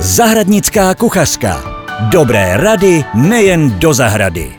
Zahradnická kuchařka. Dobré rady nejen do zahrady.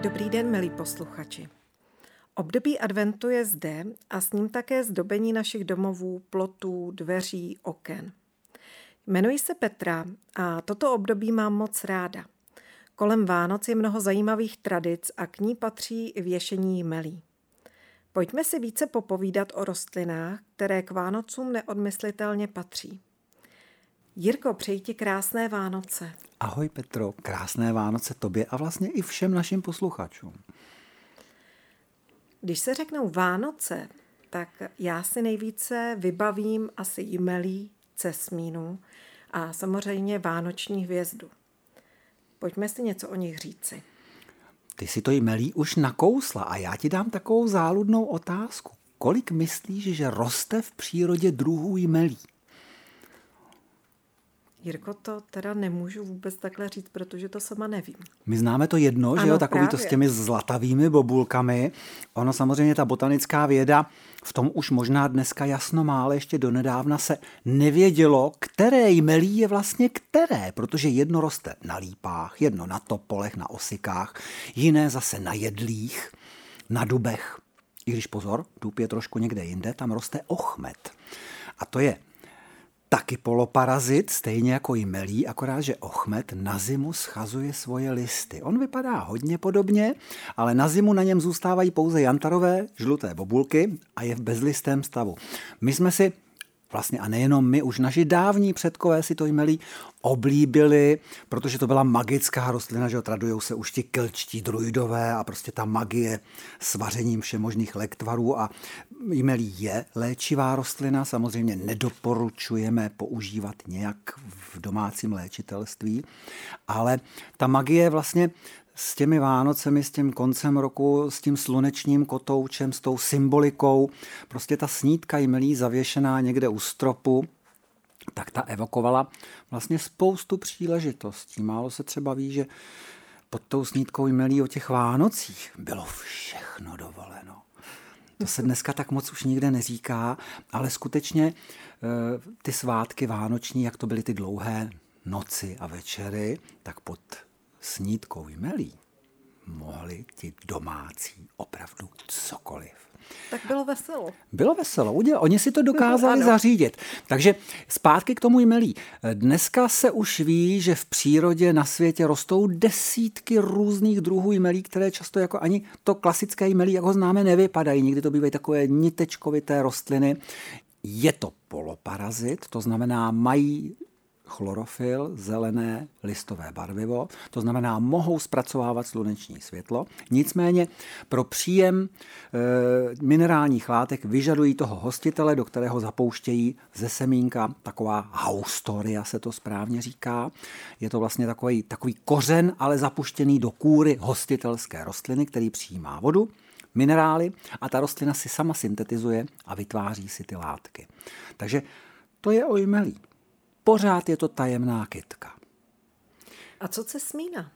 Dobrý den, milí posluchači. Období adventu je zde a s ním také zdobení našich domovů, plotů, dveří, oken. Jmenuji se Petra a toto období mám moc ráda. Kolem Vánoc je mnoho zajímavých tradic a k ní patří i věšení jmelí. Pojďme si více popovídat o rostlinách, které k Vánocům neodmyslitelně patří. Jirko, přeji ti krásné Vánoce. Ahoj Petro, krásné Vánoce tobě a vlastně i všem našim posluchačům. Když se řeknou Vánoce, tak já si nejvíce vybavím asi jmelí, cesmínu a samozřejmě vánoční hvězdu. Pojďme si něco o nich říci. Ty si to jmelí už nakousla a já ti dám takovou záludnou otázku. Kolik myslíš, že roste v přírodě druhů jmelí? Jirko, to teda nemůžu vůbec takhle říct, protože to sama nevím. My známe to jedno, ano, že jo, takový právě. to s těmi zlatavými bobulkami. Ono samozřejmě ta botanická věda v tom už možná dneska jasno má, ale ještě donedávna se nevědělo, které jmelí je vlastně které, protože jedno roste na lípách, jedno na topolech, na osikách, jiné zase na jedlích, na dubech. I když pozor, dub je trošku někde jinde, tam roste ochmet. A to je taky poloparazit, stejně jako i melí, akorát, že ochmet na zimu schazuje svoje listy. On vypadá hodně podobně, ale na zimu na něm zůstávají pouze jantarové žluté bobulky a je v bezlistém stavu. My jsme si vlastně a nejenom my, už naši dávní předkové si to jmelí oblíbili, protože to byla magická rostlina, že tradujou se už ti kelčtí druidové a prostě ta magie s vařením všemožných lektvarů a jmelí je léčivá rostlina, samozřejmě nedoporučujeme používat nějak v domácím léčitelství, ale ta magie vlastně s těmi Vánocemi, s tím koncem roku, s tím slunečním kotoučem, s tou symbolikou, prostě ta snídka jmelí zavěšená někde u stropu, tak ta evokovala vlastně spoustu příležitostí. Málo se třeba ví, že pod tou snídkou jmelí o těch Vánocích bylo všechno dovoleno. To se dneska tak moc už nikde neříká, ale skutečně eh, ty svátky vánoční, jak to byly ty dlouhé noci a večery, tak pod snídkou jmelí mohli ti domácí opravdu cokoliv. Tak bylo veselo. Bylo veselo. Udělal. Oni si to dokázali ano. zařídit. Takže zpátky k tomu jmelí. Dneska se už ví, že v přírodě na světě rostou desítky různých druhů jmelí, které často jako ani to klasické jmelí, jak ho známe, nevypadají. Někdy to bývají takové nitečkovité rostliny. Je to poloparazit, to znamená, mají chlorofil, zelené listové barvivo, to znamená, mohou zpracovávat sluneční světlo. Nicméně pro příjem e, minerálních látek vyžadují toho hostitele, do kterého zapouštějí ze semínka taková haustoria se to správně říká. Je to vlastně takový, takový kořen, ale zapuštěný do kůry hostitelské rostliny, který přijímá vodu minerály a ta rostlina si sama syntetizuje a vytváří si ty látky. Takže to je ojmelí pořád je to tajemná kytka. A co cesmína?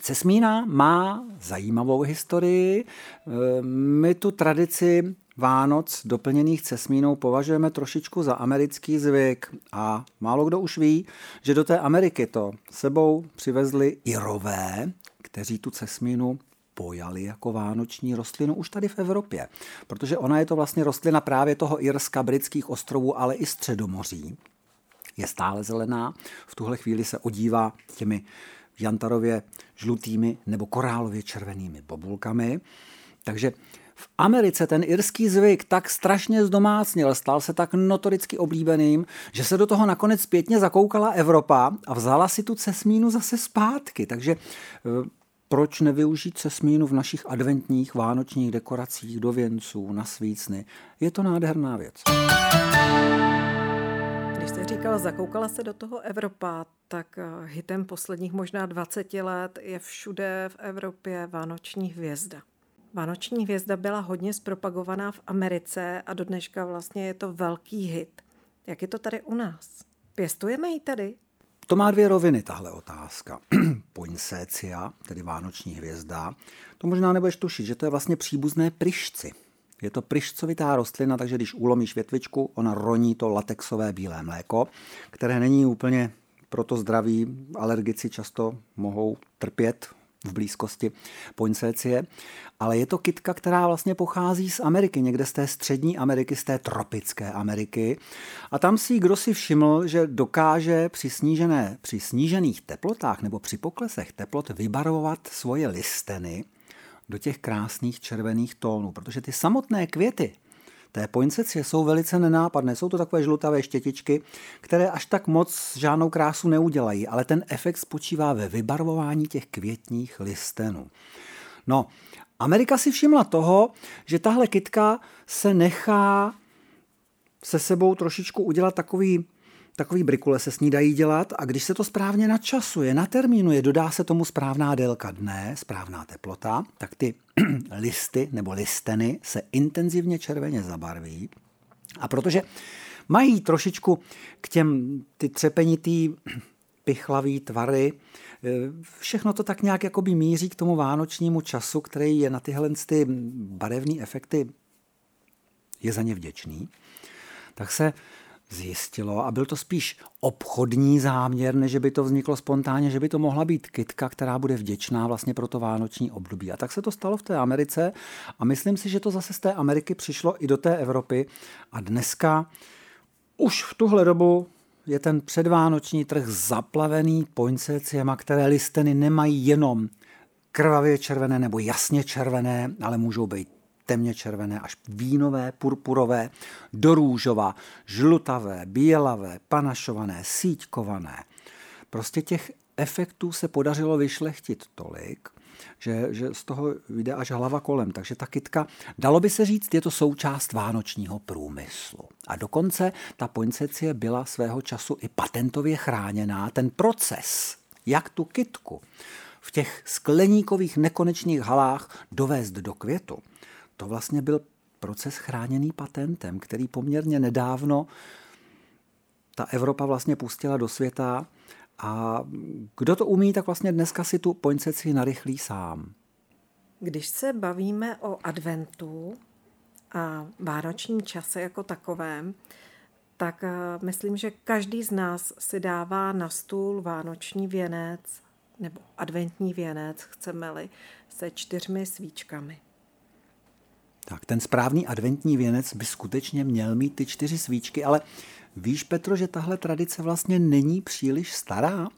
Cesmína má zajímavou historii. E, my tu tradici Vánoc doplněných cesmínou považujeme trošičku za americký zvyk a málo kdo už ví, že do té Ameriky to sebou přivezli Irové, kteří tu cesmínu pojali jako vánoční rostlinu už tady v Evropě, protože ona je to vlastně rostlina právě toho Irska, britských ostrovů, ale i středomoří je stále zelená. V tuhle chvíli se odívá těmi jantarově žlutými nebo korálově červenými bobulkami. Takže v Americe ten irský zvyk tak strašně zdomácnil, stal se tak notoricky oblíbeným, že se do toho nakonec zpětně zakoukala Evropa a vzala si tu cesmínu zase zpátky. Takže e, proč nevyužít cesmínu v našich adventních vánočních dekoracích do věnců, na svícny? Je to nádherná věc. Když jste říkal, zakoukala se do toho Evropa, tak eh, hitem posledních možná 20 let je všude v Evropě Vánoční hvězda. Vánoční hvězda byla hodně zpropagovaná v Americe a do dneška vlastně je to velký hit. Jak je to tady u nás? Pěstujeme ji tady? To má dvě roviny, tahle otázka. poinsettia, tedy vánoční hvězda. To možná nebudeš tušit, že to je vlastně příbuzné pryšci. Je to pryšcovitá rostlina, takže když ulomíš větvičku, ona roní to latexové bílé mléko, které není úplně proto zdraví. Alergici často mohou trpět v blízkosti poinsécie, ale je to kytka, která vlastně pochází z Ameriky, někde z té střední Ameriky, z té tropické Ameriky. A tam si kdo si všiml, že dokáže při, snížené, při snížených teplotách nebo při poklesech teplot vybarvovat svoje listeny do těch krásných červených tónů, protože ty samotné květy té poinsetcie jsou velice nenápadné. Jsou to takové žlutavé štětičky, které až tak moc žádnou krásu neudělají, ale ten efekt spočívá ve vybarvování těch květních listenů. No, Amerika si všimla toho, že tahle kytka se nechá se sebou trošičku udělat takový Takový brikule se snídají dělat a když se to správně načasuje, natermínuje, dodá se tomu správná délka dne, správná teplota, tak ty listy nebo listeny se intenzivně červeně zabarví. A protože mají trošičku k těm ty třepenitý pichlavý tvary, eh, všechno to tak nějak jakoby míří k tomu vánočnímu času, který je na tyhle ty barevné efekty je za ně vděčný, tak se zjistilo, a byl to spíš obchodní záměr, než by to vzniklo spontánně, že by to mohla být kytka, která bude vděčná vlastně pro to vánoční období. A tak se to stalo v té Americe a myslím si, že to zase z té Ameriky přišlo i do té Evropy a dneska už v tuhle dobu je ten předvánoční trh zaplavený poinsetciema, které listeny nemají jenom krvavě červené nebo jasně červené, ale můžou být temně červené až vínové, purpurové, do růžova, žlutavé, bělavé, panašované, síťkované. Prostě těch efektů se podařilo vyšlechtit tolik, že, že z toho jde až hlava kolem. Takže ta kytka, dalo by se říct, je to součást vánočního průmyslu. A dokonce ta poinsecie byla svého času i patentově chráněná. Ten proces, jak tu kytku v těch skleníkových nekonečných halách dovést do květu, to vlastně byl proces chráněný patentem, který poměrně nedávno ta Evropa vlastně pustila do světa a kdo to umí, tak vlastně dneska si tu poinsetci narychlí sám. Když se bavíme o adventu a vánočním čase jako takovém, tak eh, myslím, že každý z nás si dává na stůl vánoční věnec nebo adventní věnec, chceme-li, se čtyřmi svíčkami. Tak ten správný adventní věnec by skutečně měl mít ty čtyři svíčky, ale víš, Petro, že tahle tradice vlastně není příliš stará?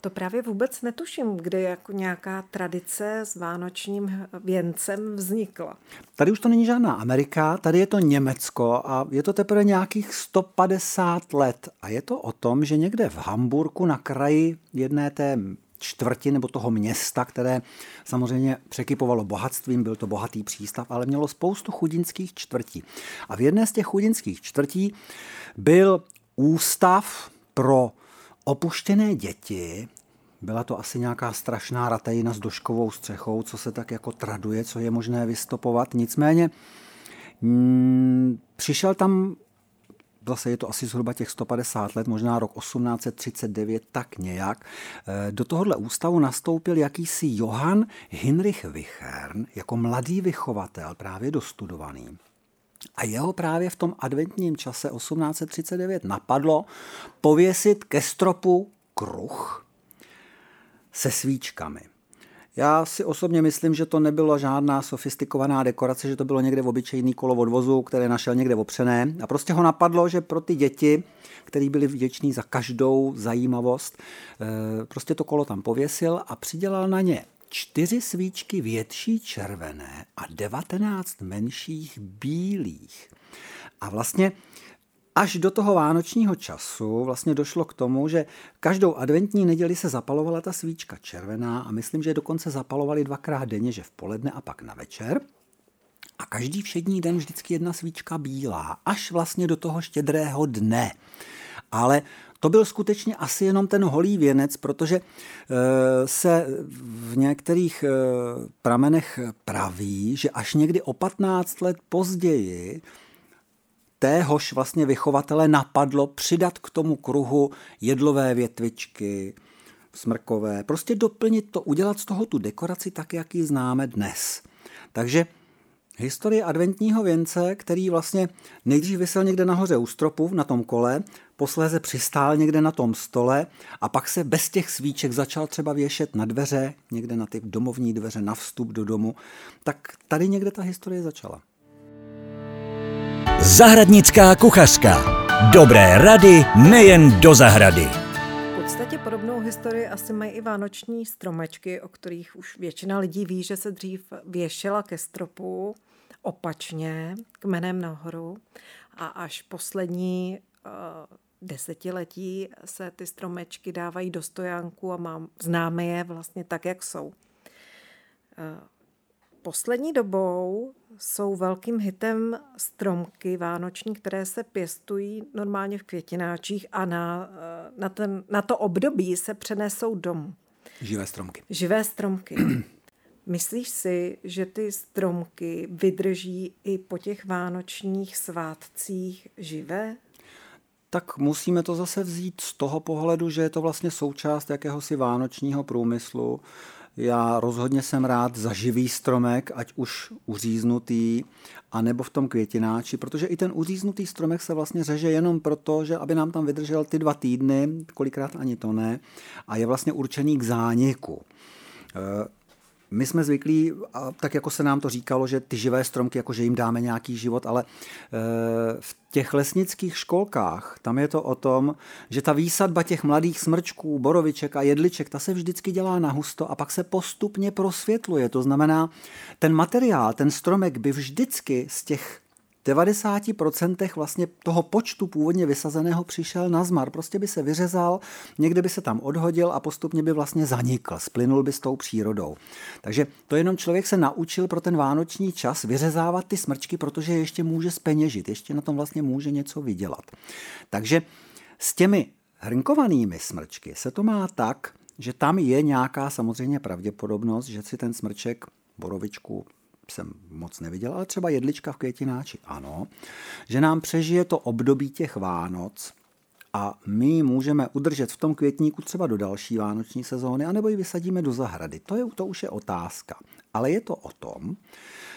To právě vůbec netuším, kde jako nějaká tradice s vánočním věncem vznikla. Tady už to není žádná Amerika, tady je to Německo a je to teprve nějakých 150 let. A je to o tom, že někde v Hamburku na kraji jedné té čtvrti nebo toho města, které samozřejmě překypovalo bohatstvím, byl to bohatý přístav, ale mělo spoustu chudinských čtvrtí. A v jedné z těch chudinských čtvrtí byl ústav pro opuštěné děti, byla to asi nějaká strašná ratejna s doškovou střechou, co se tak jako traduje, co je možné vystopovat. Nicméně mm, přišel tam zase je to asi zhruba těch 150 let, možná rok 1839, tak nějak. Eh, do tohohle ústavu nastoupil jakýsi Johann Hinrich Wichern jako mladý vychovatel, právě dostudovaný. A jeho právě v tom adventním čase 1839 napadlo pověsit ke stropu kruh se svíčkami. Já si osobně myslím, že to nebyla žádná sofistikovaná dekorace, že to bylo někde v obyčejný kolo odvozu, které našel někde opřené. A prostě ho napadlo, že pro ty děti, který byli vděční za každou zajímavost, eh, prostě to kolo tam pověsil a přidělal na ně čtyři svíčky větší červené a 19 menších bílých. A vlastně Až do toho vánočního času vlastně došlo k tomu, že každou adventní neděli se zapalovala ta svíčka červená a myslím, že dokonce zapalovali dvakrát denně, že v poledne a pak na večer. A každý všední den vždycky jedna svíčka bílá, až vlastně do toho štědrého dne. Ale to byl skutečně asi jenom ten holý věnec, protože eh, se v některých eh, pramenech praví, že až někdy o 15 let později téhož vlastně vychovatele napadlo přidat k tomu kruhu jedlové větvičky, smrkové, prostě doplnit to, udělat z toho tu dekoraci tak, jak ji známe dnes. Takže Historie adventního věnce, který vlastně nejdřív vysel někde nahoře u stropu na tom kole, posléze přistál někde na tom stole a pak se bez těch svíček začal třeba věšet na dveře, někde na ty domovní dveře, na vstup do domu, tak tady někde ta historie začala. Zahradnická kuchařka. Dobré rady nejen do zahrady. V podstatě podobnou historii asi mají i vánoční stromečky, o kterých už většina lidí ví, že se dřív věšela ke stropu opačně, kmenem nahoru a až poslední uh, desetiletí se ty stromečky dávají do stojánku a mám, známe je vlastně tak, jak jsou. Poslední dobou jsou velkým hitem stromky vánoční, které se pěstují normálně v květináčích a na, eh, na, ten, na to období se přenesou domů. Živé stromky. Živé stromky. Myslíš si, že ty stromky vydrží i po těch vánočních svátcích živé? Tak musíme to zase vzít z toho pohledu, že je to vlastně součást jakéhosi vánočního průmyslu. Já rozhodně jsem rád za živý stromek, ať už uříznutý, anebo v tom květináči, protože i ten uříznutý stromek se vlastně řeže jenom proto, že aby nám tam vydržel ty dva týdny, kolikrát ani to ne, a je vlastně určený k zániku. My jsme zvyklí, a tak jako se nám to říkalo, že ty živé stromky, jako že jim dáme nějaký život, ale e, v těch lesnických školkách, tam je to o tom, že ta výsadba těch mladých smrčků, boroviček a jedliček, ta se vždycky dělá na husto a pak se postupně prosvětluje. To znamená, ten materiál, ten stromek by vždycky z těch 90% vlastně toho počtu původně vysazeného přišel na zmar. Prostě by se vyřezal, někde by se tam odhodil a postupně by vlastně zanikl, splynul by s tou přírodou. Takže to jenom člověk se naučil pro ten vánoční čas vyřezávat ty smrčky, protože ještě může speněžit, ještě na tom vlastně může něco vydělat. Takže s těmi hrnkovanými smrčky se to má tak, že tam je nějaká samozřejmě pravděpodobnost, že si ten smrček borovičku, jsem moc neviděl, ale třeba jedlička v květináči, ano, že nám přežije to období těch Vánoc a my můžeme udržet v tom květníku třeba do další vánoční sezóny, anebo ji vysadíme do zahrady. To, je, to už je otázka. Ale je to o tom,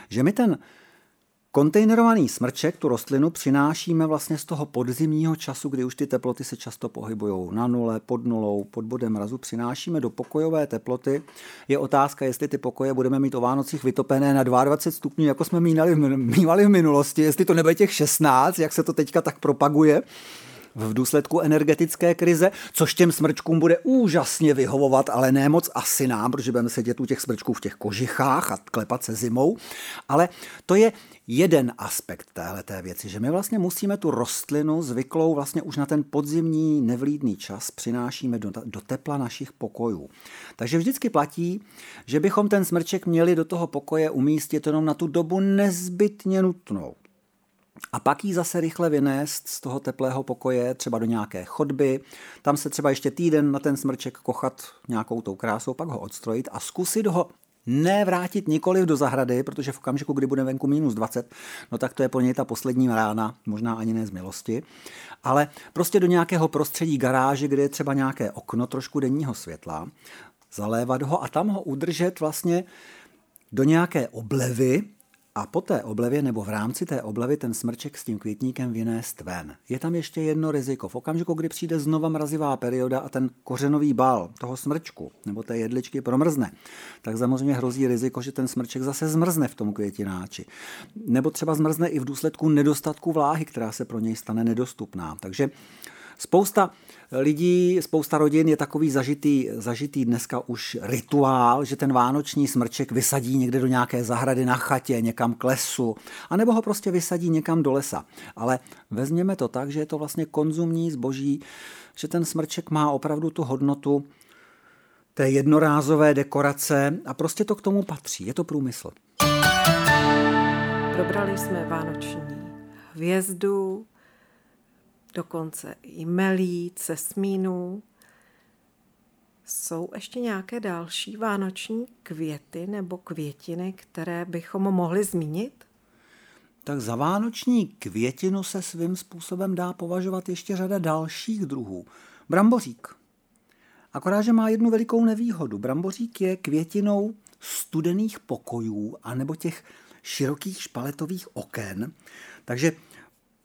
že my ten Kontejnerovaný smrček, tu rostlinu, přinášíme vlastně z toho podzimního času, kdy už ty teploty se často pohybují na nule, pod nulou, pod bodem mrazu, přinášíme do pokojové teploty. Je otázka, jestli ty pokoje budeme mít o Vánocích vytopené na 22 stupňů, jako jsme mývali, v minulosti, jestli to nebude těch 16, jak se to teďka tak propaguje v důsledku energetické krize, což těm smrčkům bude úžasně vyhovovat, ale ne moc asi nám, protože budeme sedět u těch smrčků v těch kožichách a klepat se zimou. Ale to je jeden aspekt téhle té věci, že my vlastně musíme tu rostlinu zvyklou vlastně už na ten podzimní nevlídný čas přinášíme do, do tepla našich pokojů. Takže vždycky platí, že bychom ten smrček měli do toho pokoje umístit jenom na tu dobu nezbytně nutnou. A pak ji zase rychle vynést z toho teplého pokoje, třeba do nějaké chodby, tam se třeba ještě týden na ten smrček kochat nějakou tou krásou, pak ho odstrojit a zkusit ho nevrátit nikoliv do zahrady, protože v okamžiku, kdy bude venku minus 20, no tak to je po něj ta poslední rána, možná ani ne z milosti, ale prostě do nějakého prostředí garáže, kde je třeba nějaké okno trošku denního světla, zalévat ho a tam ho udržet vlastně do nějaké oblevy, a po té oblevě nebo v rámci té oblevy ten smrček s tím květníkem vynést ven. Je tam ještě jedno riziko. V okamžiku, kdy přijde znova mrazivá perioda a ten kořenový bal toho smrčku nebo té jedličky promrzne, tak samozřejmě hrozí riziko, že ten smrček zase zmrzne v tom květináči. Nebo třeba zmrzne i v důsledku nedostatku vláhy, která se pro něj stane nedostupná. Takže Spousta lidí, spousta rodin je takový zažitý, zažitý dneska už rituál, že ten vánoční smrček vysadí někde do nějaké zahrady na chatě, někam k lesu, anebo ho prostě vysadí někam do lesa. Ale vezměme to tak, že je to vlastně konzumní zboží, že ten smrček má opravdu tu hodnotu té jednorázové dekorace a prostě to k tomu patří. Je to průmysl. Probrali jsme vánoční hvězdu, dokonce i melí, cesmínů. Jsou ještě nějaké další vánoční květy nebo květiny, které bychom mohli zmínit? Tak za vánoční květinu se svým způsobem dá považovat ještě řada dalších druhů. Brambořík. Akorát, že má jednu velikou nevýhodu. Brambořík je květinou studených pokojů anebo těch širokých špaletových oken. Takže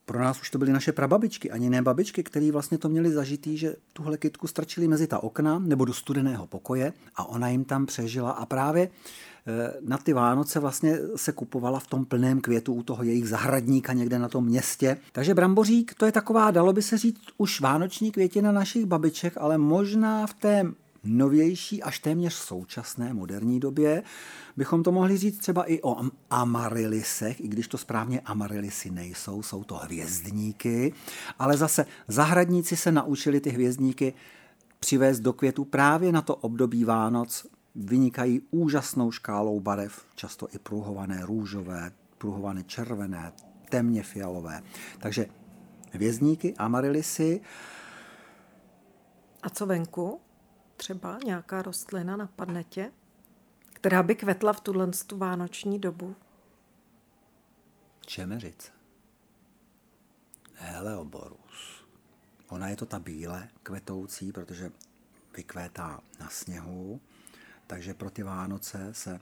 pro nás už to byly naše prababičky, ani ne babičky, které vlastně to měli zažitý, že tuhle kytku strčili mezi ta okna nebo do studeného pokoje a ona jim tam přežila a právě eh, na ty Vánoce vlastně se kupovala v tom plném květu u toho jejich zahradníka někde na tom městě. Takže brambořík to je taková, dalo by se říct, už vánoční květina našich babiček, ale možná v té novější až téměř současné moderní době bychom to mohli říct třeba i o amarilisech, i když to správně amarilisy nejsou, jsou to hvězdníky, ale zase zahradníci se naučili ty hvězdníky přivést do květu právě na to období Vánoc, vynikají úžasnou škálou barev, často i pruhované růžové, pruhované červené, temně fialové. Takže hvězdníky, amarilisy. A co venku? Třeba nějaká rostlina napadne tě? která by kvetla v tuhle tu vánoční dobu? Čemeřice. Heleoborus. Ona je to ta bíle kvetoucí, protože vykvétá na sněhu, takže pro ty Vánoce se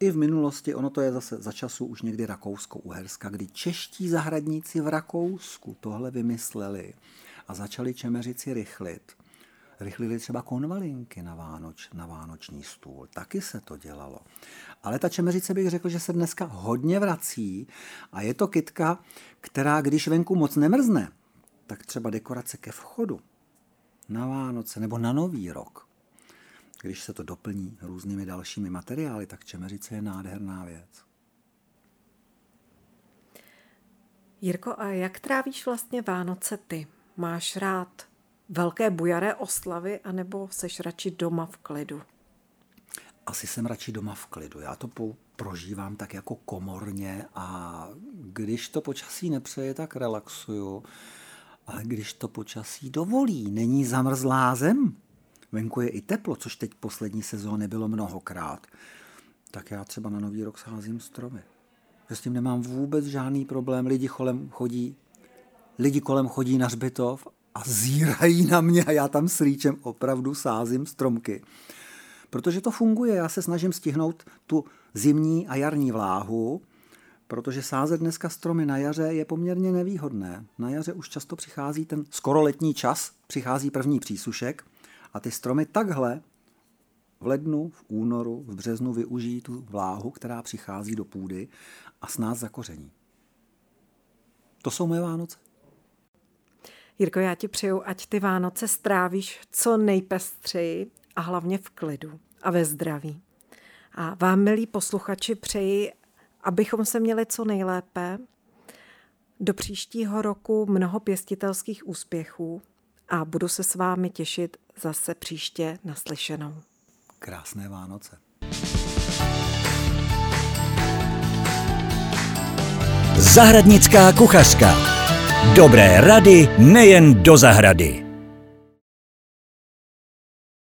i v minulosti, ono to je zase za času už někdy Rakousko-Uherska, kdy čeští zahradníci v Rakousku tohle vymysleli a začali čemeřici rychlit rychlili třeba konvalinky na, Vánoč, na vánoční stůl. Taky se to dělalo. Ale ta čemeřice bych řekl, že se dneska hodně vrací a je to kytka, která když venku moc nemrzne, tak třeba dekorace ke vchodu na Vánoce nebo na Nový rok, když se to doplní různými dalšími materiály, tak čemeřice je nádherná věc. Jirko, a jak trávíš vlastně Vánoce ty? Máš rád velké bujaré oslavy, anebo seš radši doma v klidu? Asi jsem radši doma v klidu. Já to prožívám tak jako komorně a když to počasí nepřeje, tak relaxuju. Ale když to počasí dovolí, není zamrzlá zem, venku je i teplo, což teď poslední sezóny bylo mnohokrát, tak já třeba na Nový rok sázím stromy. s tím nemám vůbec žádný problém. Lidi kolem chodí, lidi kolem chodí na hřbitov a zírají na mě a já tam s rýčem opravdu sázím stromky. Protože to funguje, já se snažím stihnout tu zimní a jarní vláhu, protože sázet dneska stromy na jaře je poměrně nevýhodné. Na jaře už často přichází ten skoro letní čas, přichází první přísušek a ty stromy takhle v lednu, v únoru, v březnu využijí tu vláhu, která přichází do půdy a s nás zakoření. To jsou moje Vánoce. Jirko, já ti přeju, ať ty Vánoce strávíš co nejpestřeji a hlavně v klidu a ve zdraví. A vám, milí posluchači, přeji, abychom se měli co nejlépe. Do příštího roku mnoho pěstitelských úspěchů a budu se s vámi těšit zase příště naslyšenou. Krásné Vánoce. Zahradnická kuchařka. Dobré rady nejen do zahrady.